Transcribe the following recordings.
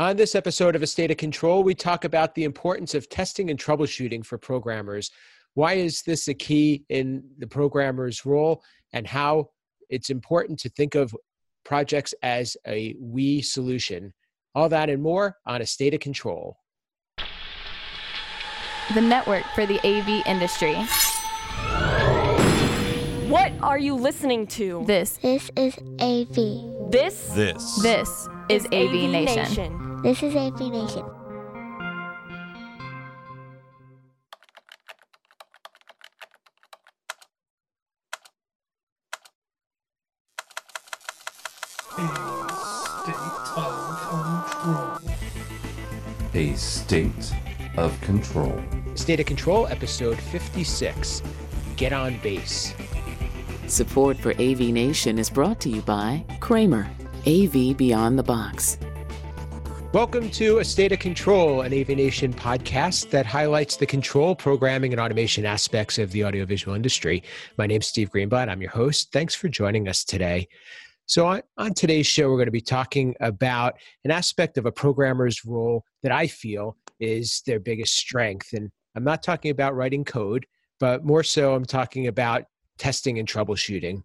On this episode of A State of Control, we talk about the importance of testing and troubleshooting for programmers. Why is this a key in the programmer's role, and how it's important to think of projects as a we solution? All that and more on A State of Control. The network for the AV industry. What are you listening to? This, This is AV. This This. this is AV, Nation. This is AV Nation. A state of control. A State of Control. State of Control, episode 56 Get on Base. Support for AV Nation is brought to you by Kramer, AV Beyond the Box. Welcome to A State of Control, an AV Nation podcast that highlights the control, programming, and automation aspects of the audiovisual industry. My name is Steve Greenblatt. I'm your host. Thanks for joining us today. So, on, on today's show, we're going to be talking about an aspect of a programmer's role that I feel is their biggest strength. And I'm not talking about writing code, but more so, I'm talking about testing and troubleshooting.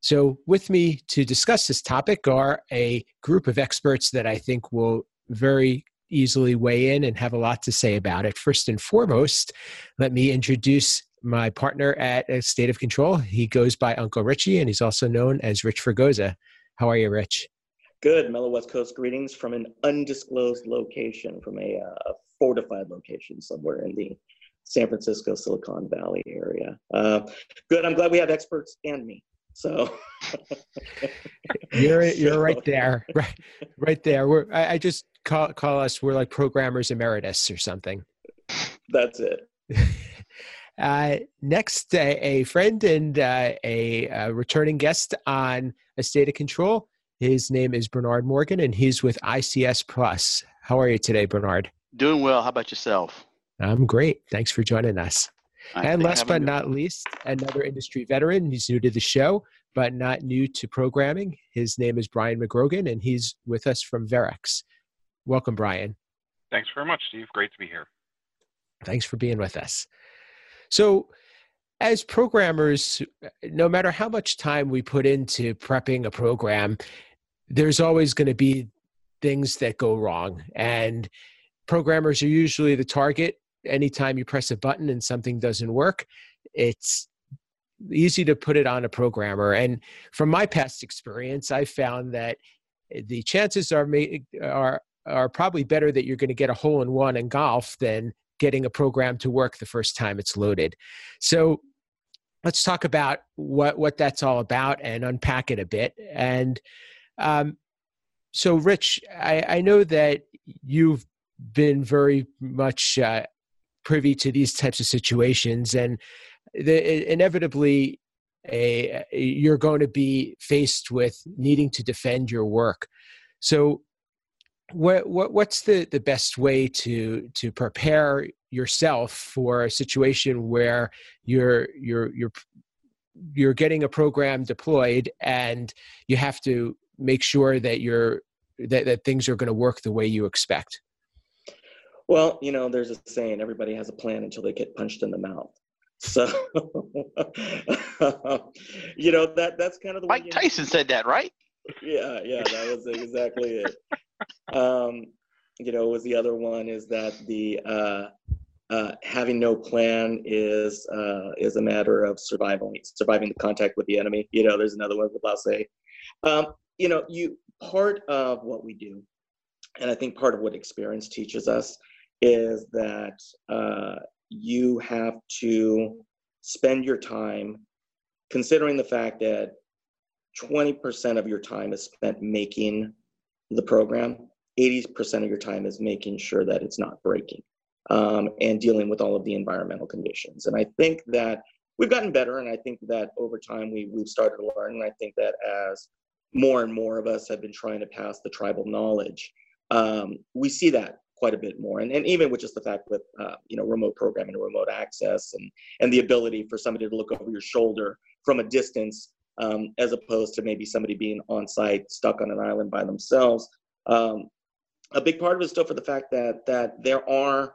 So, with me to discuss this topic are a group of experts that I think will very easily weigh in and have a lot to say about it. First and foremost, let me introduce my partner at State of Control. He goes by Uncle Richie, and he's also known as Rich Fregosa. How are you, Rich? Good. Mellow West Coast greetings from an undisclosed location, from a, uh, fortified location somewhere in the San Francisco Silicon Valley area. Uh, good. I'm glad we have experts and me. So You're you're So- right there, right, right there. We're I, I just call call us we're like programmers emeritus or something. That's it. Uh, next, uh, a friend and uh, a, uh returning guest on A State of Control. His name is Bernard Morgan, and he's with ICS Plus. How are you today, Bernard? Doing well. How about yourself? I'm great. Thanks for joining us. I and last but not least, another industry veteran. He's new to the show, but not new to programming. His name is Brian McGrogan, and he's with us from Verrex. Welcome, Brian. Thanks very much, Steve. Great to be here. Thanks for being with us. So, as programmers, no matter how much time we put into prepping a program, there's always going to be things that go wrong. And programmers are usually the target. Anytime you press a button and something doesn't work, it's easy to put it on a programmer. And from my past experience, I found that the chances are are are probably better that you're going to get a hole in one in golf than getting a program to work the first time it's loaded. So let's talk about what what that's all about and unpack it a bit. And um, so, Rich, I, I know that you've been very much uh, privy to these types of situations, and the, inevitably, a, you're going to be faced with needing to defend your work. So, what, what what's the, the best way to to prepare yourself for a situation where you're you're you're you're getting a program deployed and you have to make sure that you're that, that things are going to work the way you expect Well, you know, there's a saying: everybody has a plan until they get punched in the mouth. So, you know that that's kind of the way Mike you- Tyson said that, right? yeah, yeah, that was exactly it. Um, you know, was the other one is that the uh, uh, having no plan is uh, is a matter of survival, surviving the contact with the enemy. You know, there's another one with Lasse. Um, you know, you part of what we do, and I think part of what experience teaches us is that uh, you have to spend your time considering the fact that 20% of your time is spent making the program 80% of your time is making sure that it's not breaking um, and dealing with all of the environmental conditions. And i think that we've gotten better and i think that over time we, we've started to learn and i think that as more and more of us have been trying to pass the tribal knowledge um, we see that quite a bit more. And, and even with just the fact with uh, you know remote programming and remote access and and the ability for somebody to look over your shoulder from a distance um, as opposed to maybe somebody being on site stuck on an island by themselves um, a big part of it is still for the fact that that there are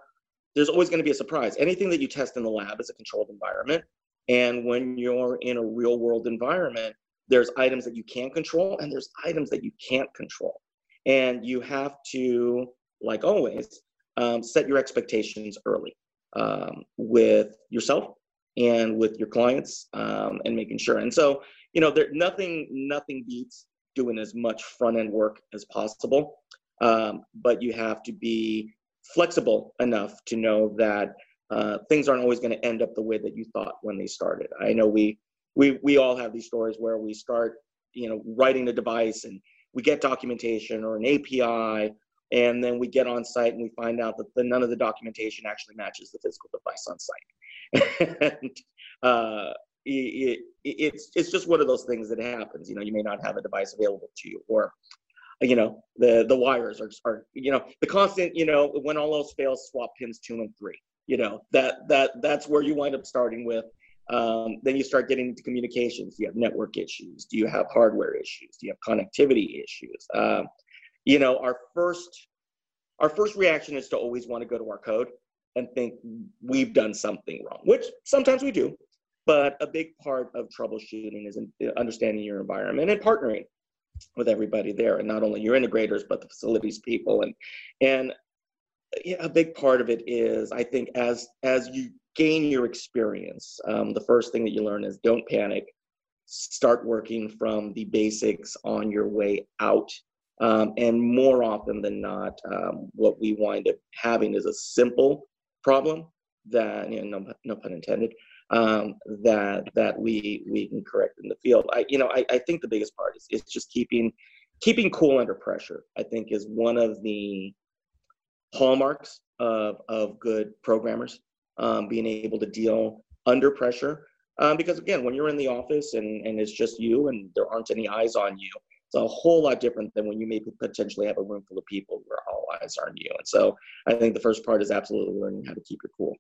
there's always going to be a surprise. Anything that you test in the lab is a controlled environment, and when you're in a real world environment, there's items that you can control and there's items that you can't control, and you have to, like always, um, set your expectations early um, with yourself and with your clients um, and making sure. And so, you know, there nothing nothing beats doing as much front end work as possible, um, but you have to be flexible enough to know that uh, things aren't always going to end up the way that you thought when they started. I know we we we all have these stories where we start, you know, writing the device and we get documentation or an API and then we get on site and we find out that the, none of the documentation actually matches the physical device on site. and uh, it, it, it's it's just one of those things that happens. You know, you may not have a device available to you, or you know, the the wires are are you know the constant. You know, when all else fails, swap pins two and three. You know that that that's where you wind up starting with. Um, then you start getting into communications. Do you have network issues? Do you have hardware issues? Do you have connectivity issues? Um, you know, our first our first reaction is to always want to go to our code and think we've done something wrong, which sometimes we do. But a big part of troubleshooting is understanding your environment and partnering with everybody there, and not only your integrators but the facilities people. And and a big part of it is I think as as you gain your experience, um, the first thing that you learn is don't panic. Start working from the basics on your way out um, and more often than not, um, what we wind up having is a simple problem that, you know, no, no pun intended, um, that that we we can correct in the field. I, you know, I, I think the biggest part is, is just keeping keeping cool under pressure. I think is one of the hallmarks of of good programmers, um, being able to deal under pressure. Um, because again, when you're in the office and, and it's just you and there aren't any eyes on you, it's a whole lot different than when you may potentially have a room full of people where all eyes are on you. And so I think the first part is absolutely learning how to keep your cool.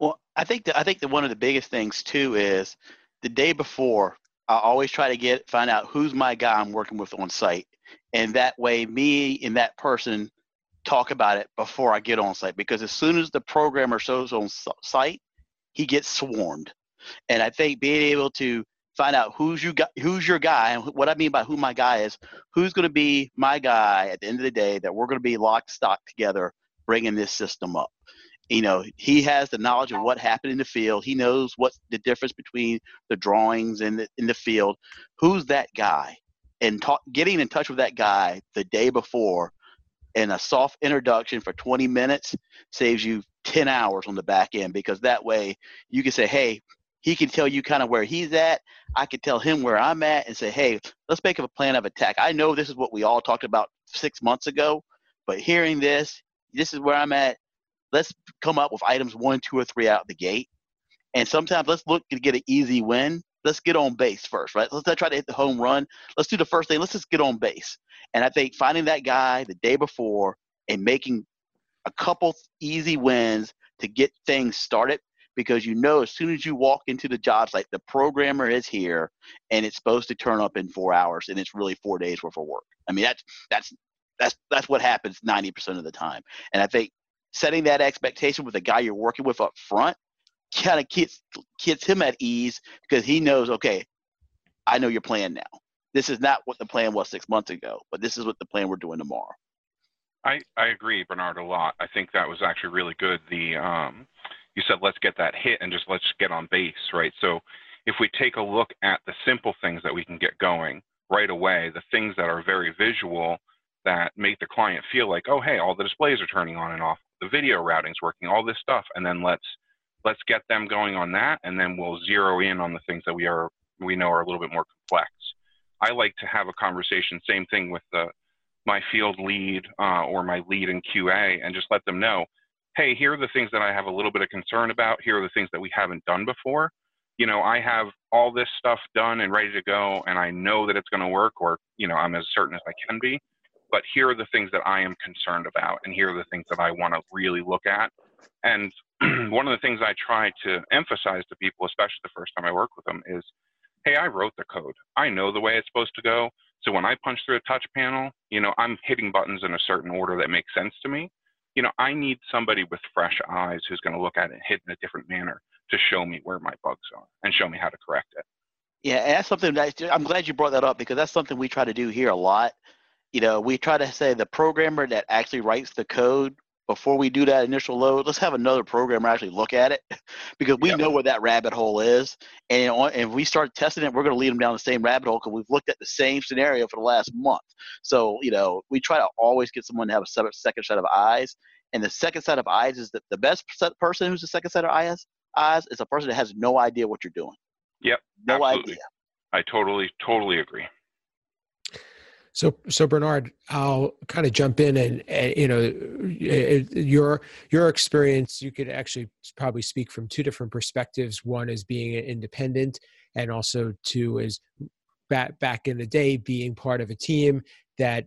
Well, I think that I think that one of the biggest things too is the day before. I always try to get find out who's my guy I'm working with on site, and that way me and that person talk about it before I get on site. Because as soon as the programmer shows on site, he gets swarmed, and I think being able to find out who's who's your guy, and what I mean by who my guy is, who's going to be my guy at the end of the day that we're going to be locked stock together, bringing this system up. You know, he has the knowledge of what happened in the field. He knows what's the difference between the drawings and the, in the field. Who's that guy? And talk, getting in touch with that guy the day before and a soft introduction for 20 minutes saves you 10 hours on the back end because that way you can say, hey, he can tell you kind of where he's at. I can tell him where I'm at and say, hey, let's make up a plan of attack. I know this is what we all talked about six months ago, but hearing this, this is where I'm at. Let's come up with items one, two, or three out the gate. And sometimes let's look to get an easy win. Let's get on base first, right? Let's not try to hit the home run. Let's do the first thing. Let's just get on base. And I think finding that guy the day before and making a couple easy wins to get things started because you know as soon as you walk into the job site, the programmer is here and it's supposed to turn up in four hours and it's really four days worth of work. I mean that's that's that's that's what happens 90% of the time. And I think setting that expectation with the guy you're working with up front kind of gets gets him at ease because he knows, okay, I know your plan now. This is not what the plan was six months ago, but this is what the plan we're doing tomorrow. I, I agree, Bernard, a lot. I think that was actually really good. The um, you said let's get that hit and just let's get on base, right? So if we take a look at the simple things that we can get going right away, the things that are very visual that make the client feel like, oh hey, all the displays are turning on and off, the video routing's working, all this stuff, and then let's let's get them going on that, and then we'll zero in on the things that we are we know are a little bit more complex. I like to have a conversation, same thing with the my field lead uh, or my lead in QA, and just let them know hey, here are the things that I have a little bit of concern about. Here are the things that we haven't done before. You know, I have all this stuff done and ready to go, and I know that it's going to work, or, you know, I'm as certain as I can be. But here are the things that I am concerned about, and here are the things that I want to really look at. And one of the things I try to emphasize to people, especially the first time I work with them, is hey, I wrote the code. I know the way it's supposed to go. So when I punch through a touch panel, you know, I'm hitting buttons in a certain order that makes sense to me. You know, I need somebody with fresh eyes who's going to look at it hit in a different manner to show me where my bugs are and show me how to correct it. Yeah, and that's something that I'm glad you brought that up because that's something we try to do here a lot. You know, we try to say the programmer that actually writes the code before we do that initial load, let's have another programmer actually look at it because we yep. know where that rabbit hole is. And if we start testing it, we're going to lead them down the same rabbit hole because we've looked at the same scenario for the last month. So, you know, we try to always get someone to have a second set of eyes. And the second set of eyes is that the best person who's the second set of eyes, eyes is a person that has no idea what you're doing. Yep. No absolutely. idea. I totally, totally agree. So, so Bernard, I'll kind of jump in and, and, you know, your your experience. You could actually probably speak from two different perspectives. One is being independent, and also two is back back in the day being part of a team that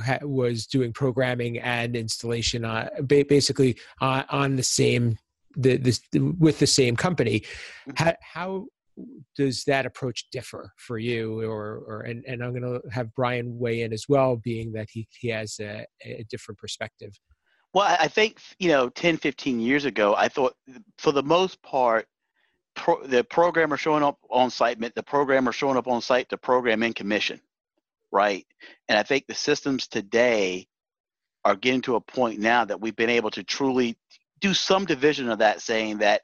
ha- was doing programming and installation, uh, basically uh, on the same the, this with the same company. Mm-hmm. How, how does that approach differ for you? Or, or and, and i'm going to have brian weigh in as well being that he, he has a, a different perspective. Well i think you know 10 15 years ago i thought for the most part pro, the programmer showing up on site meant the programmer showing up on site to program in commission right? And i think the systems today are getting to a point now that we've been able to truly do some division of that saying that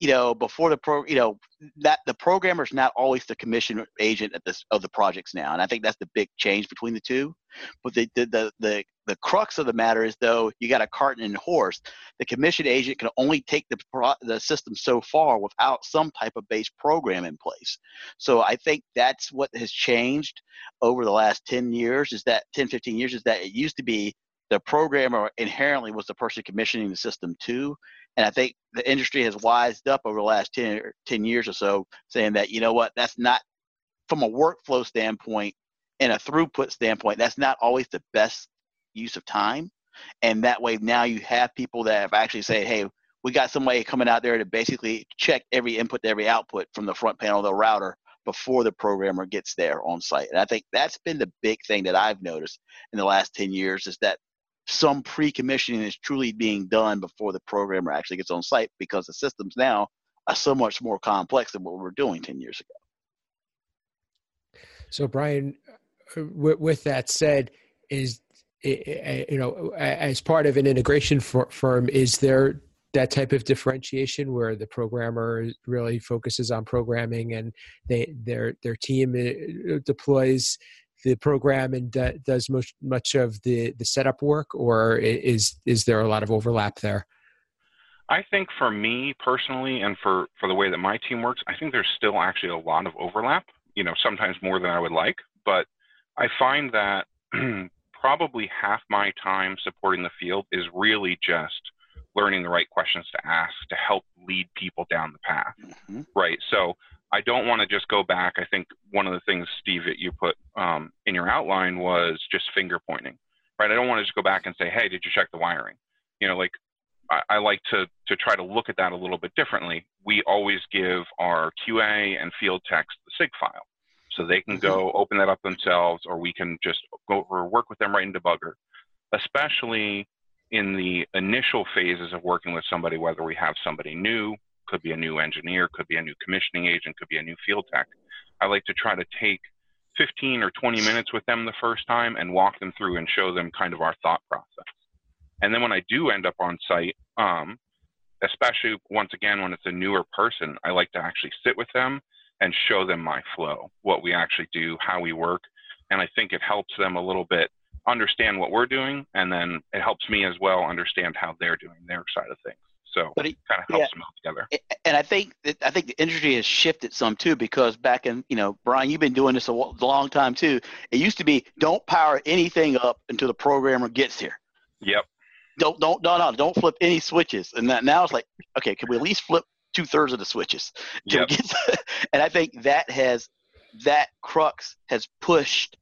you know before the pro you know that the programmer is not always the commission agent at this of the projects now and i think that's the big change between the two. But the the the the, the crux of the matter is though you got a cart and horse. The commission agent can only take the pro, the system so far without some type of base program in place. So i think that's what has changed over the last 10 years is that 10 15 years is that it used to be the programmer inherently was the person commissioning the system too. And I think the industry has wised up over the last 10, 10 years or so, saying that, you know what, that's not from a workflow standpoint and a throughput standpoint, that's not always the best use of time. And that way now you have people that have actually said, hey, we got somebody coming out there to basically check every input to every output from the front panel of the router before the programmer gets there on site. And I think that's been the big thing that I've noticed in the last 10 years is that some pre-commissioning is truly being done before the programmer actually gets on site because the systems now are so much more complex than what we were doing 10 years ago. So Brian, uh, with that said, is you know as part of an integration firm, is there that type of differentiation where the programmer really focuses on programming and they their their team uh, deploys the program and does much much of the the setup work, or is is there a lot of overlap there? I think for me personally, and for for the way that my team works, I think there's still actually a lot of overlap. You know, sometimes more than I would like, but I find that probably half my time supporting the field is really just learning the right questions to ask to help lead people down the path. Mm-hmm. Right. So I don't want to just go back. I think one of the things, Steve, that you put um, in your outline was just finger pointing, right? I don't want to just go back and say, hey, did you check the wiring? You know, like I, I like to to try to look at that a little bit differently. We always give our QA and field techs the SIG file, so they can go mm-hmm. open that up themselves, or we can just go or work with them right in debugger, especially in the initial phases of working with somebody, whether we have somebody new could be a new engineer, could be a new commissioning agent, could be a new field tech. I like to try to take 15 or 20 minutes with them the first time and walk them through and show them kind of our thought process. And then when I do end up on site, um, especially once again when it's a newer person, I like to actually sit with them and show them my flow, what we actually do, how we work. And I think it helps them a little bit understand what we're doing, and then it helps me as well understand how they're doing their side of things. So but it kind of helps yeah, them all together. And I think I think the industry has shifted some too because back in you know Brian, you've been doing this a long time too. It used to be don't power anything up until the programmer gets here. Yep. Don't don't no no don't flip any switches. And that now it's like okay, can we at least flip two thirds of the switches? Yep. and I think that has that crux has pushed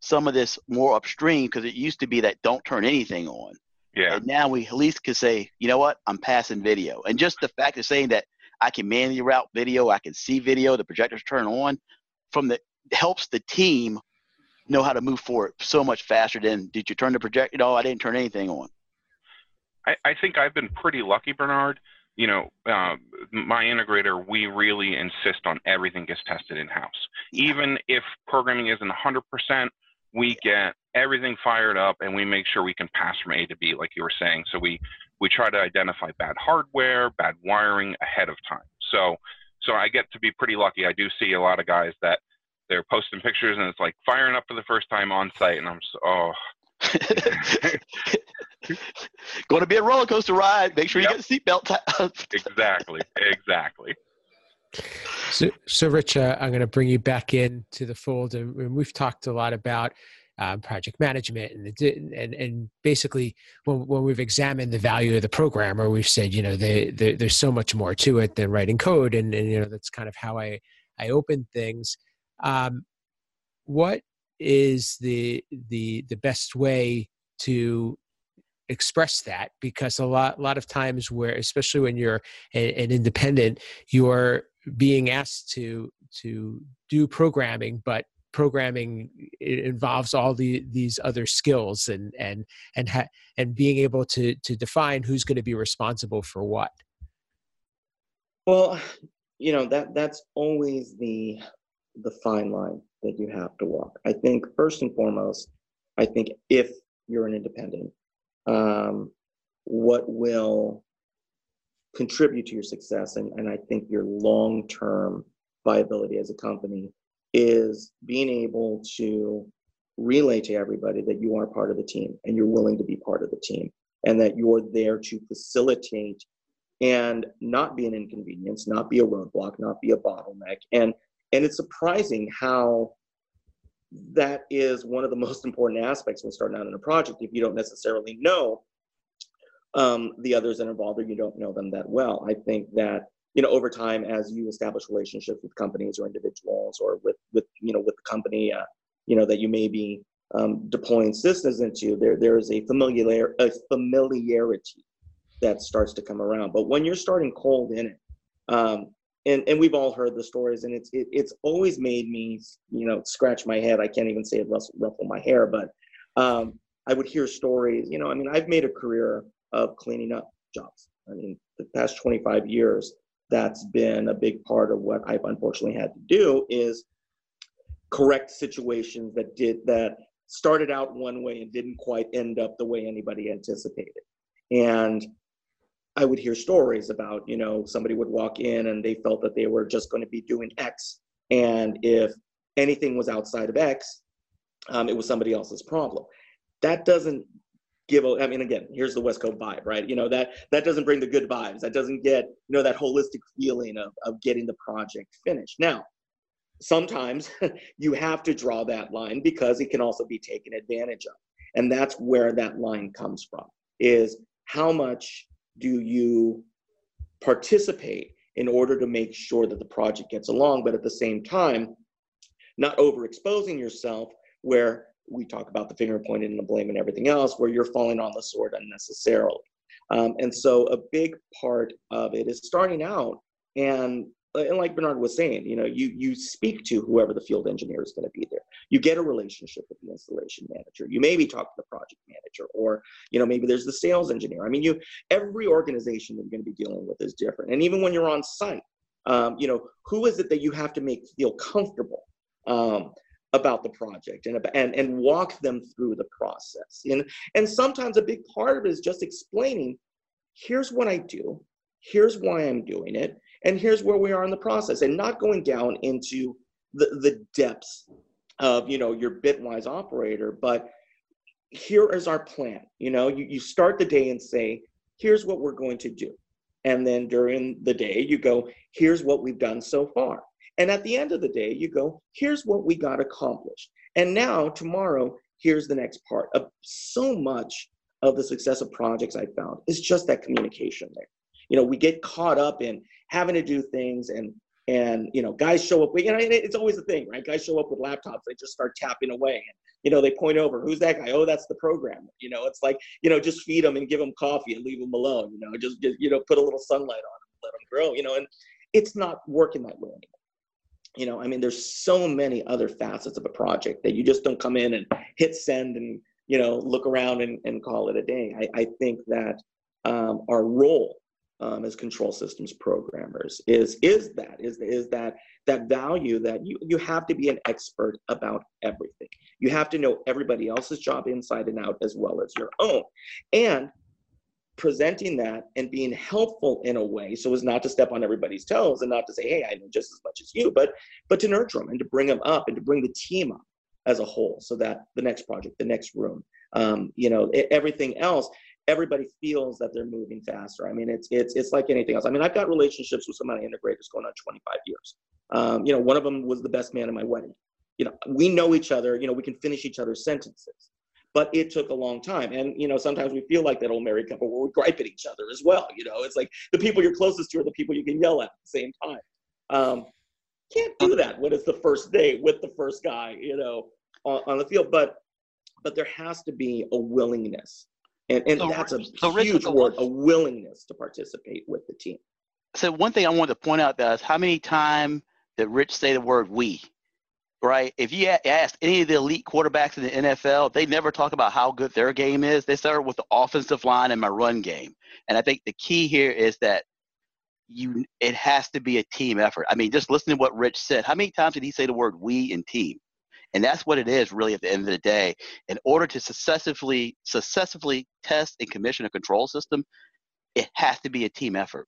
some of this more upstream because it used to be that don't turn anything on. Yeah. And now we at least can say, you know what, I'm passing video. And just the fact of saying that I can manually route video, I can see video, the projectors turn on, from the helps the team know how to move forward so much faster than did you turn the projector? No, I didn't turn anything on. I, I think I've been pretty lucky, Bernard. You know, uh, my integrator, we really insist on everything gets tested in house. Even if programming isn't 100%, we get everything fired up and we make sure we can pass from A to B, like you were saying. So we we try to identify bad hardware, bad wiring ahead of time. So so I get to be pretty lucky. I do see a lot of guys that they're posting pictures and it's like firing up for the first time on site, and I'm so oh. Going to be a roller coaster ride. Make sure you Yep. get a seatbelt. exactly, exactly. So, so Rich, uh, I'm going to bring you back in to the fold, and, and we've talked a lot about um, project management, and, the, and and basically when, when we've examined the value of the programmer, we've said, you know, they, they, there's so much more to it than writing code, and, and you know that's kind of how I I open things. Um, what is the the the best way to express that because a lot a lot of times where especially when you're a, an independent you're being asked to to do programming but programming involves all the these other skills and and and ha- and being able to to define who's going to be responsible for what Well, you know that that's always the the fine line that you have to walk. I think first and foremost, I think if you're an independent, um, what will contribute to your success and, and I think your long term viability as a company is being able to relay to everybody that you are part of the team and you're willing to be part of the team and that you're there to facilitate and not be an inconvenience, not be a roadblock, not be a bottleneck. And and it's surprising how that is one of the most important aspects when starting out in a project. If you don't necessarily know um, the others that are involved or you don't know them that well, I think that you know over time as you establish relationships with companies or individuals or with with you know with the company uh, you know that you may be um, deploying systems into, there there is a familiar a familiarity that starts to come around. But when you're starting cold in it, um, and and we've all heard the stories, and it's it, it's always made me you know scratch my head. I can't even say it ruffle, ruffle my hair, but um, I would hear stories. You know, I mean, I've made a career of cleaning up jobs. I mean, the past 25 years, that's been a big part of what I've unfortunately had to do is correct situations that did that started out one way and didn't quite end up the way anybody anticipated. And I would hear stories about, you know, somebody would walk in and they felt that they were just going to be doing X. And if anything was outside of X, um, it was somebody else's problem. That doesn't give I mean, again, here's the West Coast vibe, right? You know, that that doesn't bring the good vibes. That doesn't get, you know, that holistic feeling of, of getting the project finished. Now, sometimes you have to draw that line because it can also be taken advantage of. And that's where that line comes from is how much do you participate in order to make sure that the project gets along, but at the same time, not overexposing yourself where we talk about the finger pointing and the blame and everything else, where you're falling on the sword unnecessarily. Um, and so a big part of it is starting out and and like Bernard was saying, you know, you you speak to whoever the field engineer is going to be there. You get a relationship with the installation manager. You maybe talk to the project manager, or you know, maybe there's the sales engineer. I mean, you every organization that you're going to be dealing with is different. And even when you're on site, um, you know, who is it that you have to make feel comfortable um, about the project and and and walk them through the process. And and sometimes a big part of it is just explaining, here's what I do, here's why I'm doing it. And here's where we are in the process. And not going down into the, the depths of you know your bitwise operator but here is our plan. You know you, you start the day and say here's what we're going to do. And then during the day you go here's what we've done so far and at the end of the day you go here's what we got accomplished. And now tomorrow here's the next part of so much of the success of projects i found. Is just that communication there. You know we get caught up in having to do things and and you know guys show up you know it's always a thing right? Guys show up with laptops they just start tapping away and you know they point over who's that guy? Oh that's the programmer. You know it's like you know just feed them and give them coffee and leave them alone you know just, just you know put a little sunlight on them let them grow you know and it's not working that way anymore you know, I mean, there's so many other facets of a project that you just don't come in and hit send and, you know, look around and, and call it a day. I, I think that um, our role um, as control systems programmers is is that is is that that value that you you have to be an expert about everything. You have to know everybody else's job inside and out as well as your own, and presenting that and being helpful in a way so as not to step on everybody's toes and not to say hey i know just as much as you but but to nurture them and to bring them up and to bring the team up as a whole so that the next project the next room um, you know everything else everybody feels that they're moving faster. I mean, it's it's it's like anything else. I mean, I've got relationships with some of my integrators going on 25 years. Um, you know, one of them was the best man at my wedding. You know, we know each other. You know, we can finish each other's sentences. But it took a long time, and you know, sometimes we feel like that old married couple where we gripe at each other as well. You know, it's like the people you're closest to are the people you can yell at at the same time. Um, can't do that when it's the first day with the first guy. You know, on, on the field, but but there has to be a willingness and, and so, that's a so huge word, a willingness to participate with the team. So one thing I wanted to point out that is how many times did Rich say the word we? Right? If you ask any of the elite quarterbacks in the NFL, they never talk about how good their game is. They start with the offensive line and my run game. And I think the key here is that you it has to be a team effort. I mean, just listen to what Rich said. How many times did he say the word we and team? And that's what it is really at the end of the day. In order to successfully successfully test and commission a control system, it has to be a team effort.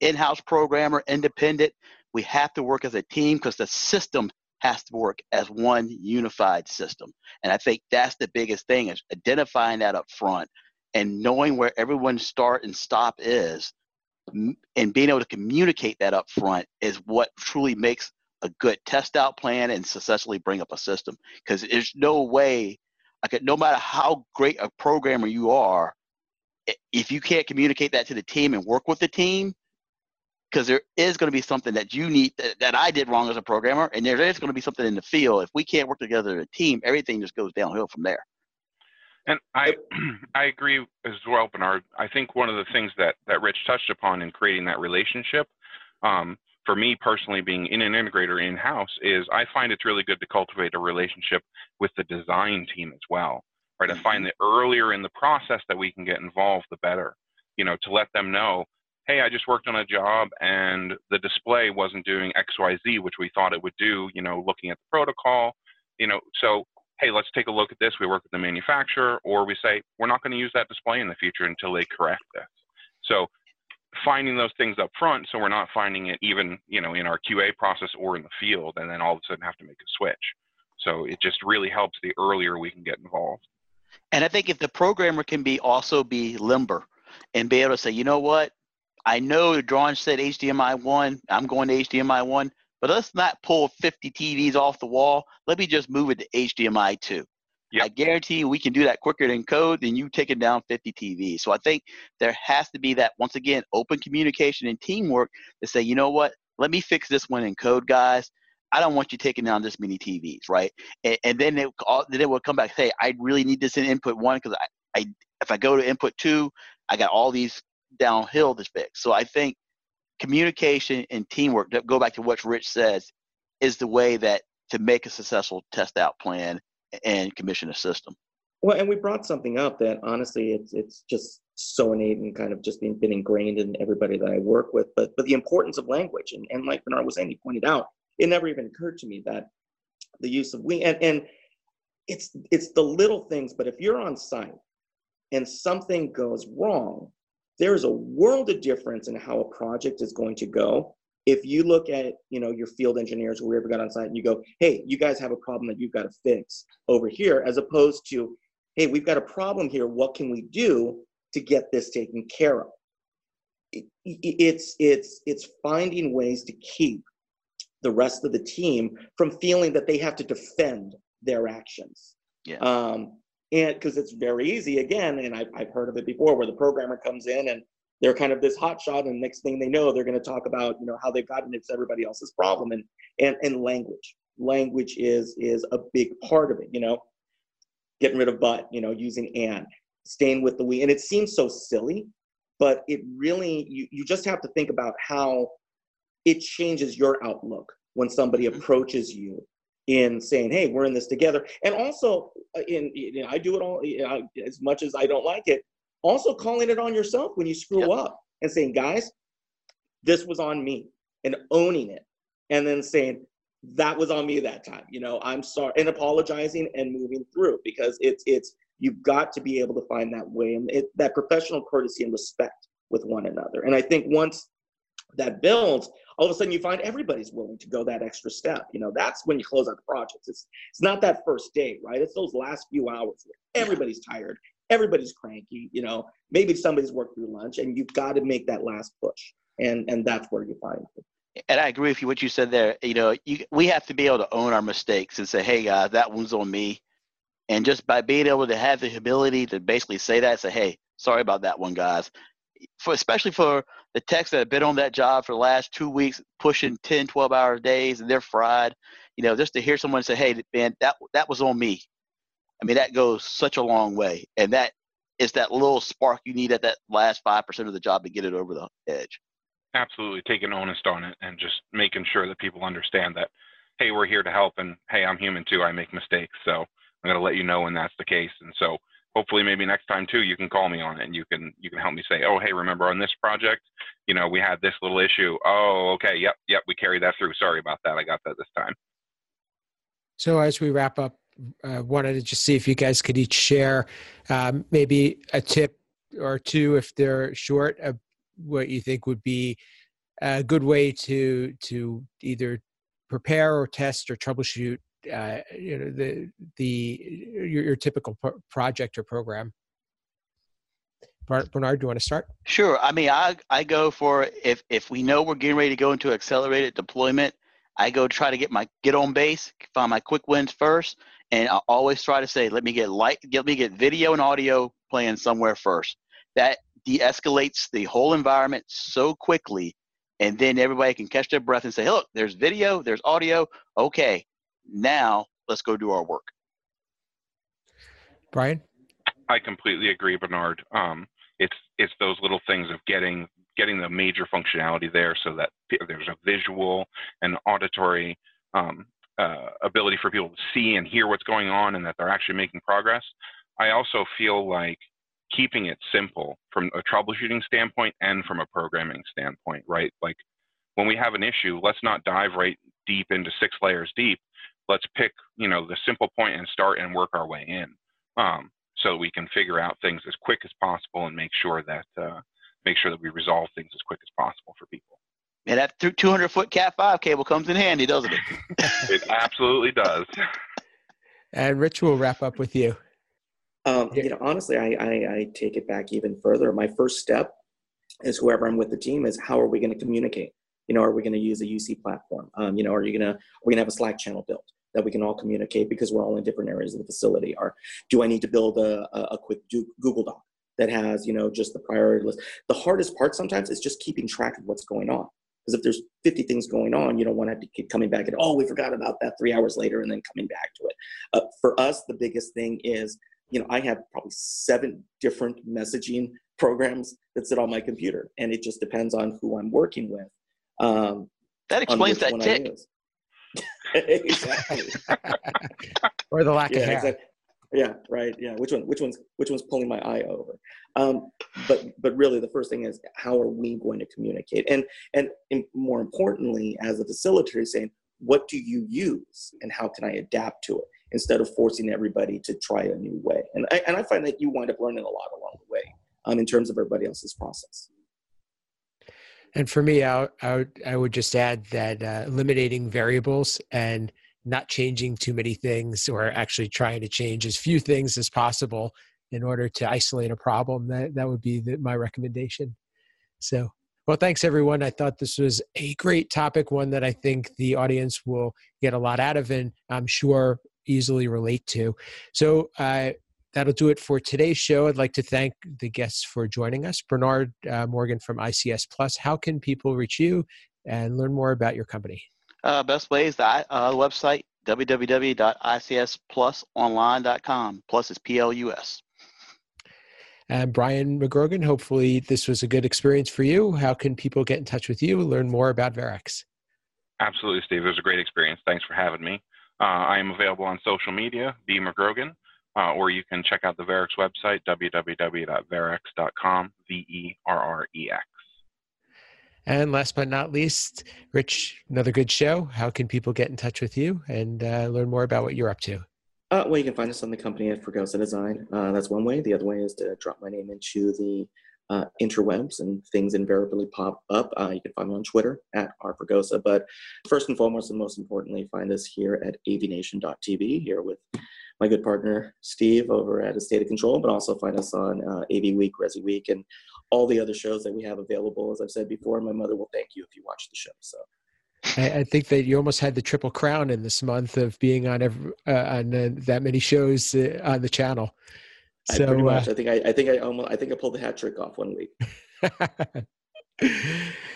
In-house programmer, independent, we have to work as a team because the system has to work as one unified system. And I think that's the biggest thing is identifying that up front and knowing where everyone's start and stop is and being able to communicate that up front is what truly makes a good test out plan and successfully bring up a system. Because there's no way, I could, no matter how great a programmer you are, if you can't communicate that to the team and work with the team, because there is going to be something that you need that, that, I did wrong as a programmer, and there is going to be something in the field. If we can't work together as a team, everything just goes downhill from there. And I, I agree as well, Bernard. I think one of the things that that Rich touched upon in creating that relationship, um, for me personally, being in an integrator in house, is I find it's really good to cultivate a relationship with the design team as well. Right, mm-hmm. I find that earlier in the process that we can get involved, the better. You know, to let them know, hey, I just worked on a job and the display wasn't doing X, Y, Z, which we thought it would do. You know, looking at the protocol. You know, so hey, let's take a look at this. We work with the manufacturer, or we say we're not going to use that display in the future until they correct this. So finding those things up front so we're not finding it even you know in our qa process or in the field and then all of a sudden have to make a switch so it just really helps the earlier we can get involved and i think if the programmer can be also be limber and be able to say you know what i know the drawing said hdmi 1 i'm going to hdmi 1 but let's not pull 50 tvs off the wall let me just move it to hdmi 2 Yep. I guarantee we can do that quicker than code than you taking down 50 TVs. So I think there has to be that, once again, open communication and teamwork to say, you know what, let me fix this one in code, guys. I don't want you taking down this many TVs, right? And, and then it then it will come back. Hey, I really need this in input one because I, I if I go to input two, I got all these downhill to fix. So I think communication and teamwork. Go back to what Rich says is the way that to make a successful test out plan and commission a system. Well, and we brought something up that honestly, it's it's just so innate and kind of just been, been ingrained in everybody that I work with. But but the importance of language, and, and like Bernard was saying, he pointed out, it never even occurred to me that the use of we and, and it's it's the little things. But if you're on site and something goes wrong, there's a world of difference in how a project is going to go. If you look at you know your field engineers or whoever got on site and you go hey you guys have a problem that you've got to fix over here as opposed to hey we've got a problem here. What can we do to get this taken care of? It, it's it's it's finding ways to keep the rest of the team from feeling that they have to defend their actions. Yeah. Um and because it's very easy again and I've, I've heard of it before where the programmer comes in and they're kind of this hot shot and next thing they know they're going to talk about you know how they've gotten it's everybody else's problem and and and language. Language is is a big part of it you know? Getting rid of but you know using and staying with the we and it seems so silly but it really you, you just have to think about how it changes your outlook when somebody Mhm. approaches you in saying, "Hey, we're in this together," and also uh, in you know, I do it all you know, as much as I don't like it. Also calling it on yourself when you screw Yep. up and saying, "Guys, this was on me," and owning it, and then saying, "That was on me that time." You know, I'm sorry, and apologizing and moving through because it's it's you've got to be able to find that way and it, that professional courtesy and respect with one another. And I think once that builds, all of a sudden you find everybody's willing to go that extra step. You know, that's when you close out the projects. It's it's not that first day, right? It's those last few hours where everybody's tired, everybody's cranky. You know, maybe somebody's worked through lunch, and you've got to make that last push. And and that's where you find it. and I agree with you what you said there. You know, you, we have to be able to own our mistakes and say, "Hey, guys, that one's on me," and just by being able to have the humility to basically say that, say, "Hey, sorry about that one, guys." For especially for the techs that have been on that job for the last two weeks, pushing 10, 12 hour days, and they're fried. You know, just to hear someone say, "Hey, man, that that was on me." I mean, that goes such a long way, and that is that little spark you need at that last five percent of the job to get it over the edge. absolutely taking onus on it and just making sure that people understand that hey we're here to help and hey i'm human too i make mistakes so i'm going to let you know when that's the case and so hopefully maybe next time too you can call me on it and you can you can help me say oh hey remember on this project you know we had this little issue. Oh okay yep yep we carried that through. Sorry about that i got that this time. So as we wrap up, uh, wanted to just see if you guys could each share um, maybe a tip or two, if they're short, of what you think would be a good way to to either prepare or test or troubleshoot, uh, you know, the the your, your typical pro- project or program. Bernard, do you want to start? Sure. I mean, I I go for if if we know we're getting ready to go into accelerated deployment, I go try to get my get on base, find my quick wins first, and I always try to say, let me get light, let me get video and audio playing somewhere first. That de-escalates the whole environment so quickly, and then everybody can catch their breath and say, look, there's video, there's audio. Okay, now let's go do our work. Brian? I completely agree, Bernard. Um, it's it's those little things of getting getting the major functionality there, so that there's a visual and auditory um, uh, ability for people to see and hear what's going on, and that they're actually making progress. I also feel like keeping it simple from a troubleshooting standpoint and from a programming standpoint, right? Like when we have an issue, let's not dive right deep into six layers deep. Let's pick, you know, the simple point and start and work our way in. Um, so we can figure out things as quick as possible and make sure that uh, make sure that we resolve things as quick as possible for people. And that 200 foot Cat 5 cable comes in handy, doesn't it? It absolutely does. And Rich will wrap up with you. Um, You know, honestly, I, I, I take it back even further. My first step is whoever I'm with the team is how are we going to communicate? You know, are we going to use a UC platform? Um, you know, are you going to, are we going to have a Slack channel built that we can all communicate because we're all in different areas of the facility? Or do I need to build a, a, a quick Google Doc that has, you know, just the priority list? The hardest part sometimes is just keeping track of what's going on. Because if there's 50 things going on, you don't want to have to keep coming back and, oh, we forgot about that three hours later and then coming back to it. Uh, for us, the biggest thing is you know, I have probably seven different messaging programs that sit on my computer, and it just depends on who I'm working with. Um, That explains that tick. exactly. or the lack of Yeah, hair. exactly. Yeah, right. Yeah, which one? Which one's which one's pulling my eye over? Um, but but really, the first thing is how are we going to communicate? And and, and more importantly, as a facilitator, saying what do you use and how can I adapt to it instead of forcing everybody to try a new way. And I, and I find that you wind up learning a lot along the way um, in terms of everybody else's process. And for me, I, I, would, I would just add that uh, eliminating variables and not changing too many things or actually trying to change as few things as possible in order to isolate a problem, that, that would be the, my recommendation. So, well, thanks everyone. I thought this was a great topic, one that I think the audience will get a lot out of and I'm sure easily relate to. So, uh, that'll do it for today's show. I'd like to thank the guests for joining us. Bernard uh, Morgan from ICS Plus. How can people reach you and learn more about your company? Uh, best way is the uh, website www.icsplusonline.com. Plus is P L U S. And Brian McGrogan, hopefully this was a good experience for you. How can people get in touch with you, learn more about Verrex? Absolutely, Steve. It was a great experience. Thanks for having me. Uh, I am available on social media, B. McGrogan, uh, or you can check out the Verrex website, www.verrex.com, V E R R E X. And last but not least, Rich, another good show. How can people get in touch with you and uh, learn more about what you're up to? Uh, well, you can find us on the company at Fregosa Design. Uh, that's one way. The other way is to drop my name into the uh, interwebs and things invariably pop up. Uh, you can find me on Twitter at rfregosa. But first and foremost, and most importantly, find us here at avnation.tv, here with my good partner Steve over at A State of Control, but also find us on uh, AV Week, Resi Week, and all the other shows that we have available. As I've said before, my mother will thank you if you watch the show. So. I, I think that you almost had the triple crown in this month of being on every, uh, on uh, that many shows uh, on the channel. So, I pretty much. Uh, I think I, I think I almost I think I pulled the hat trick off one week.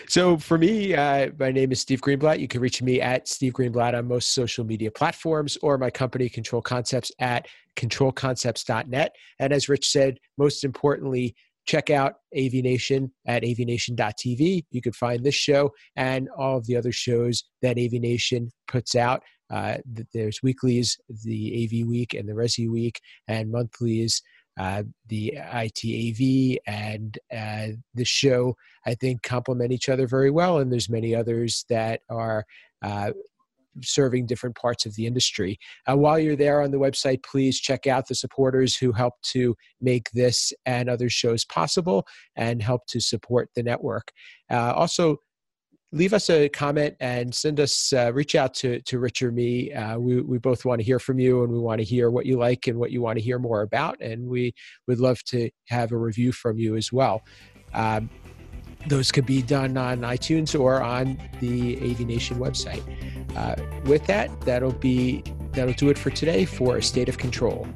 so for me, uh, my name is Steve Greenblatt. You can reach me at Steve Greenblatt on most social media platforms or my company Control Concepts at controlconcepts.net. And as Rich said, most importantly, check out AVNation at avnation.tv. You can find this show and all of the other shows that AVNation puts out. Uh, there's weeklies, the AV Week and the Resi Week, and monthlies uh, the ITAV and uh, the show, I think, complement each other very well. And there's many others that are uh, serving different parts of the industry. Uh, while you're there on the website, please check out the supporters who help to make this and other shows possible and help to support the network. Uh, also, leave us a comment and send us uh, reach out to to rich or me. Uh, we, we both want to hear from you and we want to hear what you like and what you want to hear more about and we would love to have a review from you as well. Um, those could be done on itunes or on the av nation website. Uh, with that that'll be that'll do it for today for a state of control